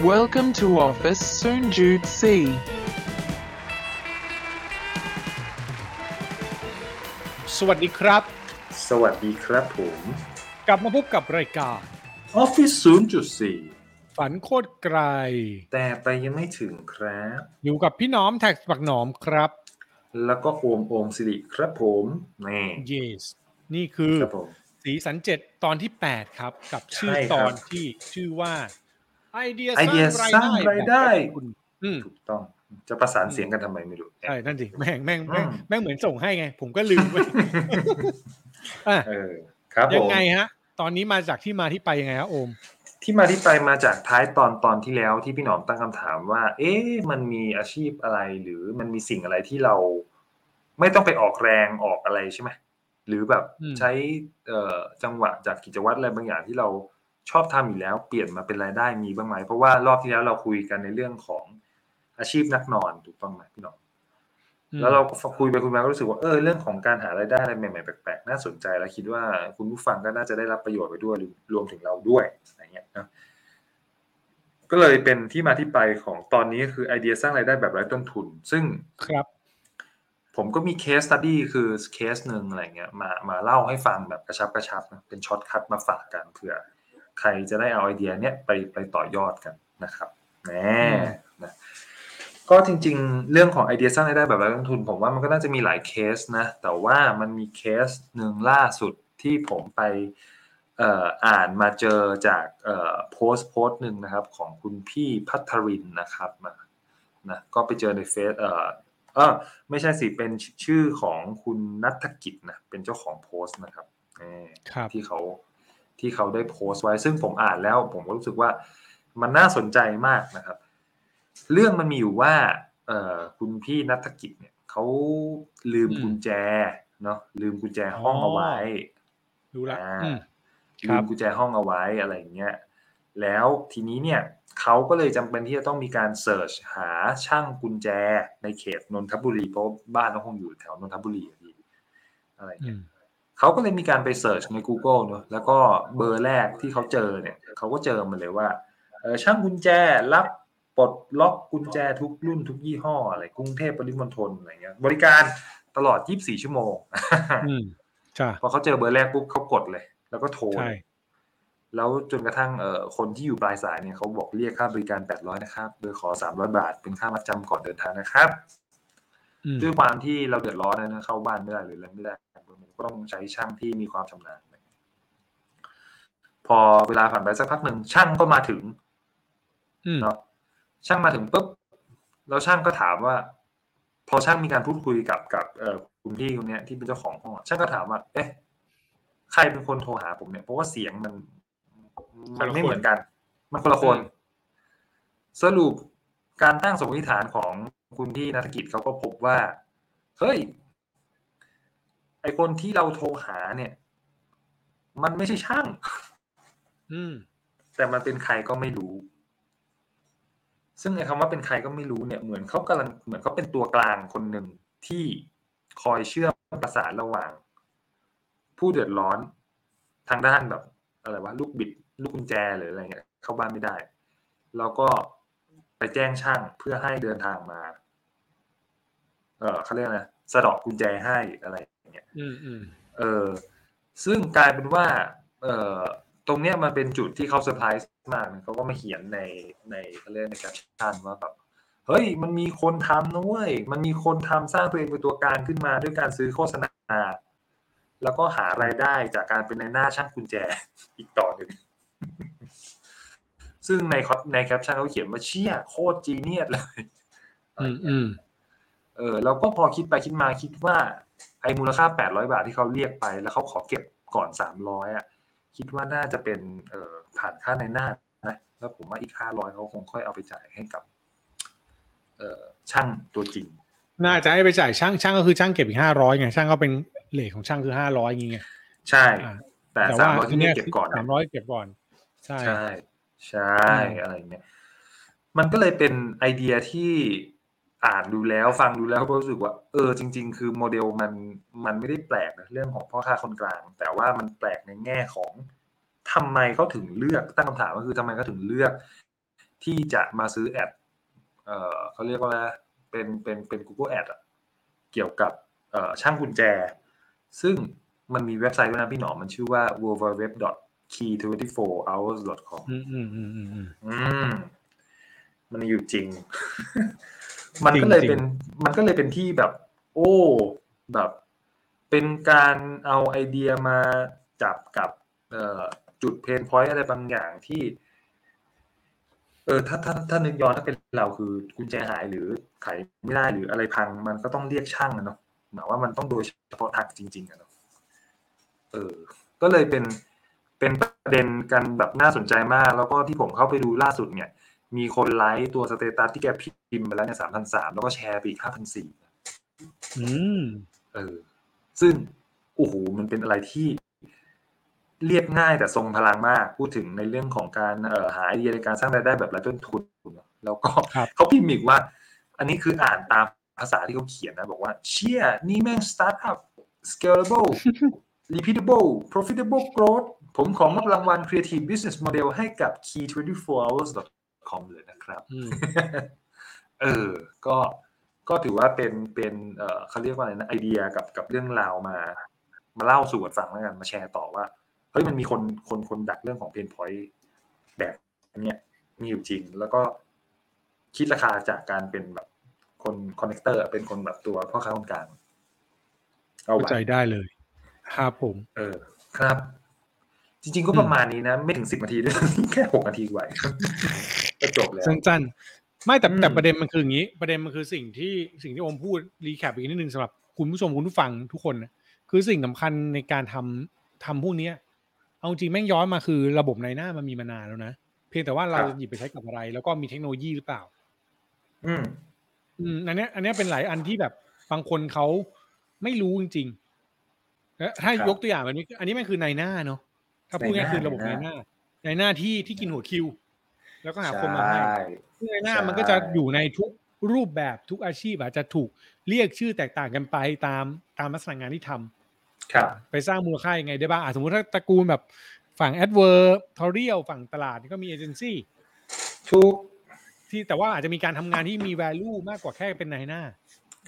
Welcome to office Soon Jude C. สวัสดีครับ สวัสดีครับผม กลับมาพบกับรายการ Office 0.4 ฝันโคตรไกล แต่ไปยังไม่ถึงครับ อยู่กับพี่น้อมแท็กปักหนอมครับ แล้วก็โอมโอมสิริครับผมแน่ yes นี่คือครับผมสีสันเจ็ดตอนที่ 8 ครับ กับชื่อใช่ครับตอนที่ชื่อว่า ไอเดียไอเดียสร้างสร้างรารายยได้ได้แบบคุณอืมถูกต้องจะประสานเสียงกันทำไมไม่รู้ใช่นั่นสิแม่งแม่งแม่งอืมแม่งเหมือนส่งให้ไง ผมก็ลืมไปอะเออครับผยังมไงฮะ ตอนนี้มาจากที่มาที่ไปยังไงฮะโอม ที่มาที่ไปมาจากท้ายตอนตอนที่แล้วที่พี่หนอมตั้งคำถามว่า เอ๊ะมันมีอาชีพอะไรหรือมันมีสิ่งอะไรที่เรา ไม่ต้องไปออกแรงออกอะไรใช่ไหมหรือแบบอืมใช้เอ่อจังหวะจากกิจวัตรอะไรบางอย่างที่เรา ชอบทำอยู่แล้วเปลี่ยนมาเป็นรายได้มีบ้างไหมเพราะว่ารอบที่แล้วเราคุยกันในเรื่องของอาชีพนักนอนถูกต้องไหมพี่หนอมอืมแล้วเราก็คุยไปคุยมาก็รู้สึกว่าเออเรื่องของการหารายได้อะไรใหม่ๆแปลกๆน่าสนใจแล้วคิดว่าคุณผู้ฟังก็น่าจะได้รับประโยชน์ไปด้วยรวมถึงเราด้วยอะไรเงี้ยนะก็เลยเป็นที่มาที่ไปของตอนนี้คือไอเดียสร้างรายได้แบบไร้ต้นทุน ซึ่งครับ ผมก็มี case study คือเคสหนึ่งอะไรเงี้ยมามาเล่าให้ฟังแบบกระชับกระชับนะเป็น shortcut มาฝากกันเผื่อ ใครจะได้เอาไอเดียเนี้ยไปไปต่อยอดกันนะครับแหมนะก็จริงๆ เรื่องของไอเดียสร้างรายได้แบบไร้ต้นทุน ผมว่ามันก็น่าจะมีหลายเคสนะ แต่ว่ามันมีเคสหนึ่งล่าสุดที่ผมไปเอ่ออ่านมาเจอจากเอ่อโพสต์โพสต์หนึ่งนะครับของคุณพี่พัทรินนะครับมานะก็ไปเจอในเฟซเอ่อเออไม่ใช่สิเป็นชื่อของคุณนัฐกิจนะเป็นเจ้าของโพสต์นะครับเออครับที่เขา ที่เขาได้โพสต์ไว้ ซึ่งผมอ่านแล้ว ผมก็รู้สึกว่ามันน่าสนใจมากนะครับ เรื่องมันมีอยู่ว่าเอ่อคุณพี่นัฐกิจเนี่ยเขาลืมอืมกุญแจเนาะลืมกุญแจห้องอ๋อเอาไว้รู้ละอ่าอืมครัลืบมกุญแจห้องเอาไว้อะไรอย่างเงี้ยแล้วทีนี้เนี่ยเขาก็เลยจำเป็นที่จะต้องมีการเสิร์ชหาช่างกุญแจในเขตนนทบุรีเพราะบ้านเขาคงอยู่แถวนนทบุรีอะพี่อะไรอย่างอืเงี้ยม เขาก็เลยมีการไปเสิร์ชใน Google เนอะแล้วก็เบอร์แรกที่เขาเจอเนี่ยเขาก็เจอมันเลยว่าเออช่างกุญแจรับปลดล็อกกุญแจทุกรุ่นทุกยี่ห้ออะไรกรุงเทพปริมณฑลอะไรเงี้ยบริการตลอด 24 ชั่วโมงอืมใช่พอเขาเจอเบอร์แรกปุ๊บเขากดเลย แล้วก็โทรใช่เลยแล้วจนกระทั่งเอ่อคนที่อยู่ปลายสายเนี่ยเขาบอกเรียกค่าบริการ 800 นะครับ โดยขอ 300 บาท เป็นค่ามัดจำก่อนเดินทางนะครับอืม ด้วยความที่เราเดือดร้อนนะนะเข้าบ้านไม่ได้หรืออะไรไม่ได้ผมก็ต้องใช้ช่างที่มีความชำนาญพอเวลาผ่านไปสักพักหนึ่งช่างก็มาถึงอืมเนาะช่างมาถึงปุ๊บแล้วช่างก็ถามว่า พอช่างมีการพูดคุยกับกับเอ่อคุณพี่คนเนี้ยที่เป็นเจ้าของห้องอะช่างก็ถามว่า เอ๊ะใครเป็นคนโทรหาผมเนี่ยเพราะว่าเสียงมันมันไม่เหมือนกัน มันคนละคน สรุปการตั้งสมมติฐานของ คุณพี่นักกิจเขาก็พบว่า เฮ้ย ไอคนที่เราโทรหาเนี่ย มันไม่ใช่ช่าง อืม แต่มันเป็นใครก็ไม่รู้ ซึ่งไอ้คำว่าเป็นใครก็ไม่รู้เนี่ย เหมือนเขากำลังเหมือนเขาเป็นตัวกลางคนหนึ่งที่คอยเชื่อมประสานระหว่าง ผู้เดือดร้อนทางด้านแบบอะไรวะลูกบิดลูกกุญแจหรืออะไรเงี้ยเข้าบ้านไม่ได้ แล้วก็ไปแจ้งช่างเพื่อให้เดินทางมา เออเขาเรียกอะไรนะสะเดอกกุญแจให้อะไรอย่างเงี้ยอืมอืมเออซึ่งกลายเป็นว่า เออตรงเนี้ยมันเป็นจุดที่เขาเซอร์ไพรส์มากเขาก็มาเขียนในในเขาเรียกในแคปชั่นว่าแบบเฮ้ยมันมีคนทำนะเว้ยมันมีคนทำสร้างตัวเองเป็นตัวกลางขึ้นมาด้วยการซื้อโฆษณา แล้วก็หารายได้จากการเป็นนายหน้าช่างกุญแจอีกต่อหนึ่งซึ่งในคอในแคปชั่นเขาเขียนว่าเชี่ยโคตร genius เลยอืมอืม เออแล้วก็พอคิดไปคิดมาคิดว่า ไอ้มูลค่า 800 บาทที่เขาเรียกไป แล้วเขาขอเก็บก่อน 300อะคิดว่าน่าจะเป็นเอ่อผ่านค่าในหน้านะแล้วผมว่าอีก 500เขาคงค่อยเอาไปจ่ายให้กับ เอ่อช่างตัวจริง น่าจะให้ไปจ่ายช่างช่างก็คือช่างเก็บอีกห้าร้อยไงช่างก็เป็นเลทของช่างคือห้าร้อยอย่างเงี้ยใช่อ่าแต่สามร้อยที่เรียกเก็บก่อนสามนะร้อยเก็บก่อน ใช่ใช่ใช่อะไรอย่างเงี้ยมันก็เลยเป็นไอเดียที่ อ่านดูแล้วฟังดูแล้วก็รู้สึกว่าเออจริง ๆ คือโมเดลมันมันไม่ได้แปลกนะเรื่องของพ่อค้าคนกลาง แต่ว่ามันแปลกในแง่ของทำไมเขาถึงเลือกตั้งคำถามก็คือทำไมเขาถึงเลือก ที่จะมาซื้อแอดเอ่อเขาเรียกว่าอะไรเป็นเป็นเป็น Google Ad อะเกี่ยวกับเอ่อช่างกุญแจ ซึ่งมันมีเว็บไซต์ด้วยนะพี่หนอมมันชื่อว่า www.key24hours.com อืมอืมอืมอืมอืมอืมมันมีอยู่จริง มันก็เลยจริงๆเป็นมันก็เลยเป็นที่แบบ โอ้แบบ เป็นการเอาไอเดียมาจับกับเอ่อจุดเพนพอยต์อะไรบางอย่างที่ เออถ้าถ้าถ้านึกย้อนถ้าเป็นเราคือกุญแจหายหรือไขไม่ได้หรืออะไรพัง มันก็ต้องเรียกช่างอะเนาะหมายว่ามันต้องโดยเฉพาะทางจริงๆอะเนาะเออ ก็เลยเป็นเป็นประเด็นกันแบบน่าสนใจมาก แล้วก็ที่ผมเข้าไปดูล่าสุดเนี่ย มีคนไลค์ตัวสเตตัสที่แกพิมพ์ไปแล้วเนี่ยสามพันสามแล้วก็แชร์ไปอีกห้าพันสี่อืม เออ ซึ่ง โอ้โห มันเป็นอะไรที่เรียบง่ายแต่ทรงพลังมาก พูดถึงในเรื่องของการเอ่อหาไอเดียในการสร้างรายได้แบบไร้ต้นทุน แล้วก็ครับเขาพิมพ์อีกว่า อันนี้คืออ่านตามภาษาที่เขาเขียนนะ บอกว่า เชี่ย นี่แม่ง startup scalable repeatable profitable growth ผมขอมอบรางวัล creative business model ให้กับ key 24 hours com เลยนะครับอืมเออ ก็ก็ถือว่าเป็นเป็นเอ่อเขาเรียกว่าอะไรนะไอเดียกับกับเรื่องราวมา มาเล่าสู่กันฟังแล้วกันมาแชร์ต่อว่าเฮ้ยมันมีคนคนคนดักเรื่องของ pain point แบบเนี้ยมีอยู่จริง แล้วก็คิดราคาจากการเป็นแบบคน connector เป็นคนแบบตัวพ่อค้าคนกลางเอาเข้าไว้ใจได้เลย ครับผม เออ ครับ จริงๆก็ประมาณนี้นะ ไม่ถึงสิบนาทีด้วยแค่หกนาทีกว่าก็จบแล้วสั้นๆไม่แต่อืมแต่ประเด็นมันคืออย่างนี้ ประเด็นมันคือสิ่งที่สิ่งที่โอมพูด recap อีกนิดนึงสำหรับคุณผู้ชมคุณผู้ฟังทุกคนนะคือสิ่งสำคัญในการทำทำพวกเนี้ยเอาจริงแม่งย้อนมาคือระบบนายหน้ามันมีมานานแล้วนะเพียงแต่ว่าเราครับหยิบไปใช้กับอะไร แล้วก็มีเทคโนโลยีหรือเปล่า อืมอืมอันเนี้ยอันเนี้ยเป็นหลายอันที่แบบบางคนเขาไม่รู้จริงๆแล้วถ้าครับยกตัวอย่างแบบนี้ อันนี้มันคือในหน้าเนาะ ถ้าพูดง่ายๆคือระบบในหน้า ในหน้าที่ที่กินหัวคิว แล้วก็หาคนมาให้ใช่ซึ่งในหน้าใช่มันก็จะอยู่ในทุกรูปแบบทุกอาชีพอาจจะถูกเรียกชื่อแตกต่างกันไปตามตามลักษณะงานที่ทำครับ ไปสร้างมูลค่ายังไงได้บ้างอะสมมติถ้าตระกูลแบบฝั่ง advertorial ฝั่งตลาดก็มีเอเจนซี่ทุกที่แต่ว่าอาจจะมีการทำงานที่มี value มากกว่าแค่เป็นในหน้า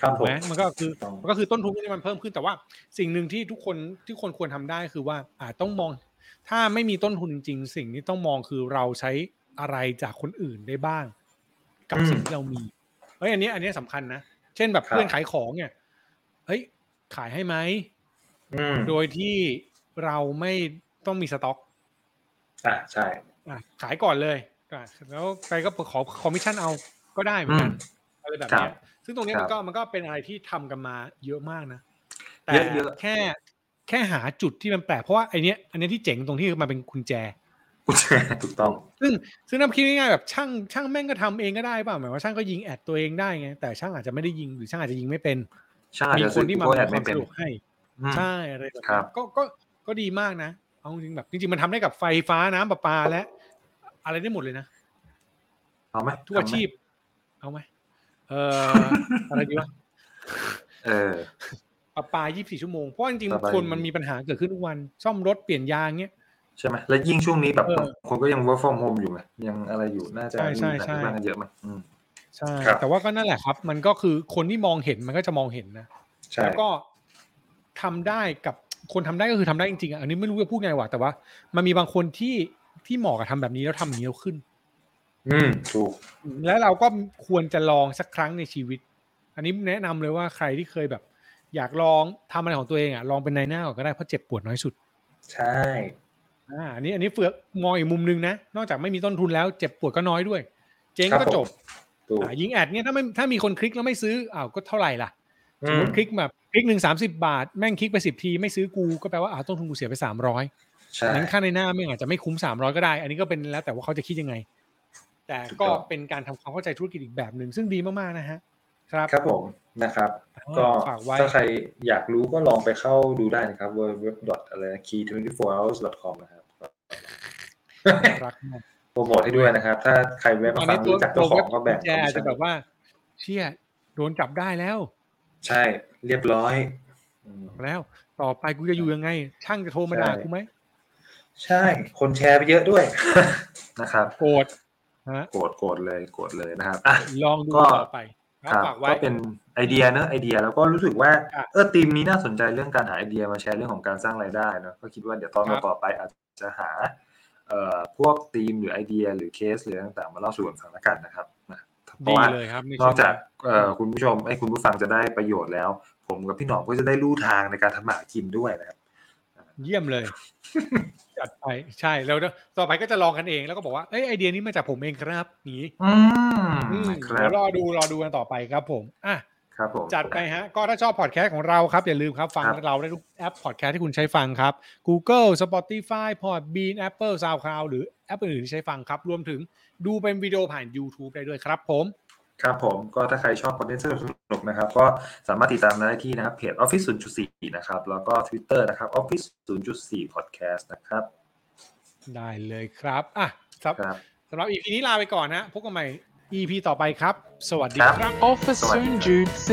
ครับถูผกมไหมมันก็คือต้องมันก็คือต้นทุนที่มันเพิ่มขึ้นแต่ว่า สิ่งหนึ่งที่ทุกคนที่คนควรทำได้คือว่าอาจต้องมอง ถ้าไม่มีต้นทุนจริงๆสิ่งที่ต้องมองคือเราใช้อะไรจากคนอื่นได้บ้าง กับอืมสิ่งที่เรามีเฮ้ยอันนี้ อันนี้สำคัญนะ เช่นแบบครับเพื่อนขายของเนี่ยเฮ้ยขายให้ไหมอืมโดยที่เราไม่ต้องมีสต็อกอ่าใช่อะขายก่อนเลยอะแล้วไปก็ขอคอมมิชชั่นเอาก็ได้เหมือนกันอะไรแบบครัเนี้ยซึ่งตรงนี้ครับมันก็มันก็เป็นอะไรที่ทำกันมาเยอะมากนะ แต่เยอะๆแค่ แค่หาจุดที่มันแปลกเพราะว่าไอเนี้ยอันเนี้ยที่เจ๋งตรงที่มันเป็นกุญแจถูกต้อง ซึ่งซึ่งน้ำคิดง่ายๆแบบช่างช่างแม่งก็ทำเองก็ได้เปล่าหมายว่าช่างก็ยิง ad ตัวเองได้ไงแต่ช่างอาจจะไม่ได้ยิงหรือช่างอาจจะยิงไม่เป็นใช่มีจะคซื้นอที่มา Google อำนว Ad ยคไม่วามเป็นสะดวกให้อืมใช่อะไรแบบครันี้บก็ก็ก็ดีมากนะเอาจริงแบบจริงๆมันทำได้กับไฟฟ้าน้ำประปาและ อะไรได้หมดเลยนะเอาไหมทุกอาชีพ เอาไหมเอ่ออะไรดีวะเออ ประปา 24 ชั่วโมง เพราะว่าจริงประปาๆคนมันมีปัญหาเกิดขึ้นทุกวัน ซ่อมรถเปลี่ยนยางเงี้ย ใช่ไหม แล้วยิ่งช่วงนี้แบบเออคนก็ยัง work from home อยู่ไง ยังอะไรอยู่ น่าจะใช่ใช่มีแบบใช่ที่บ้านกันเยอะมั้ยอืมใช่ครับแต่ว่าก็นั่นแหละครับ มันก็คือคนที่มองเห็นมันก็จะมองเห็นนะใช่แล้วก็ทำได้กับคนทำได้ก็คือทำได้จริงๆอะอันนี้ไม่รู้จะพูดไงวะแต่ว่า มันมีบางคนที่ที่เหมาะกับทำแบบนี้แล้วทำอย่างนี้แล้วขึ้น อืม ถูก แล้วเราก็ควรจะลองสักครั้งในชีวิต อันนี้แนะนำเลยว่าใครที่เคยแบบ อยากลองทำอะไรของตัวเองอะลองเป็นนายหน้าก่อนก็ได้เพราะเจ็บปวดน้อยสุด ใช่อ่าอันนี้อันนี้เฟือกมองอีกมุมหนึงนะ นอกจากไม่มีต้นทุนแล้วเจ็บปวดก็น้อยด้วย เจ๊งก็จบถูกอ่ายิงแอดเนี่ยถ้าไม่ถ้ามีคนคลิกแล้วไม่ซื้ออ้าวก็เท่าไหร่ล่ะสอืมมมติคลิกแบบคลิกหนึ่งสามสิบาท แม่งคลิกไปสิบทีไม่ซื้อกูก็แปลว่าอ้าวต้นทุนกูเสียไปสามร้อยใช่นั้นค่าในหน้าแม่งอาจจะไม่คุ้มสามร้อยก็ได้ อันนี้ก็เป็นแล้วแต่ว่าเขาจะคิดยังไง แต่ก็เป็นการทำความเข้าใจธุรกิจอีกแบบหนึ่งซึ่งดีมากๆนะฮะ ครับครับผมนะครับอ่าก็ฝากไว้ถ้าใครอยากรู้ก็ลองไปเข้าดูได้นะครับ www. อะไร key24hours.com นะครับรักมากโปรโมทให้ด้วยนะครับ ถ้าใครแวะตมาอนฟันี้งตัวรู้จักเจ้าของก็แบ่งแกอาจจะแบบว่า เชี่ยโดนจับได้แล้ว ใช่เรียบร้อยอืมแล้วต่อไปกูจะอยู่ยังไง ช่างจะโทรมาด่าใช่กูไหมใช่ คนแชร์ไปเยอะด้วยนะครับ โกรธฮะโกรธโกรธเลยโกรธเลยนะครับอะลองดูก็ต่อไป คครับฝากไว้ก็เป็นไอเดียเนอะไอเดียแล้วก็รู้สึกว่าครับเออทีมนี้น่าสนใจเรื่องการหาไอเดียมาแชร์เรื่องของการสร้างรายได้เนอะก็คิดว่าเดี๋ยวตอนครับต่อไปอาจจะหาเอ่อพวกทีมหรือไอเดียหรือเคสหรือต่างๆ มาเล่าสู่กันฟังแล้วกันนะครับนะเพดีราะว่าเลยครับในนช่อวกงจากเอ่อคุณผู้ชมไอ้คุณผู้ฟังจะได้ประโยชน์แล้ว ผมกับพี่หนอมก็จะได้ลู่ทางในการทำหมากินด้วยนะครับ เยี่ยมเลย จัดไปใช่แล้วต่อไปก็จะลองกันเองแล้วก็บอกว่าเอ้ยไอเดียนี้มาจากผมเองครับอย่างนี้อือืมมครัเดี๋บยวรอดูรอดูกันต่อไปครับผมอะครับผมจัดไปฮะ ก็ถ้าชอบพอดแคสต์ของเราครับ อย่าลืมครับ ฟังครับเราได้ทุกแอปพอดแคสต์ที่คุณใช้ฟังครับ Google Spotify Podbean Apple SoundCloud หรือแอปอื่นๆที่ใช้ฟังครับ รวมถึงดูเป็นวิดีโอผ่าน YouTube ได้ด้วยครับผม ครับผมก็ถ้าใครชอบคอนเทนต์สนุกๆนะครับ ก็สามารถติดตามได้ที่นะครับเพจ Office 0.4 นะครับ แล้วก็ Twitter นะครับ Office 0.4 Podcast นะครับ ได้เลยครับอะครับครับสำหรับ EP นี้ลาไปก่อนนะพบกันใหม่ EP ต่อไปครับ สวัสดีครับครับ Office Sorry. Soon Jude C.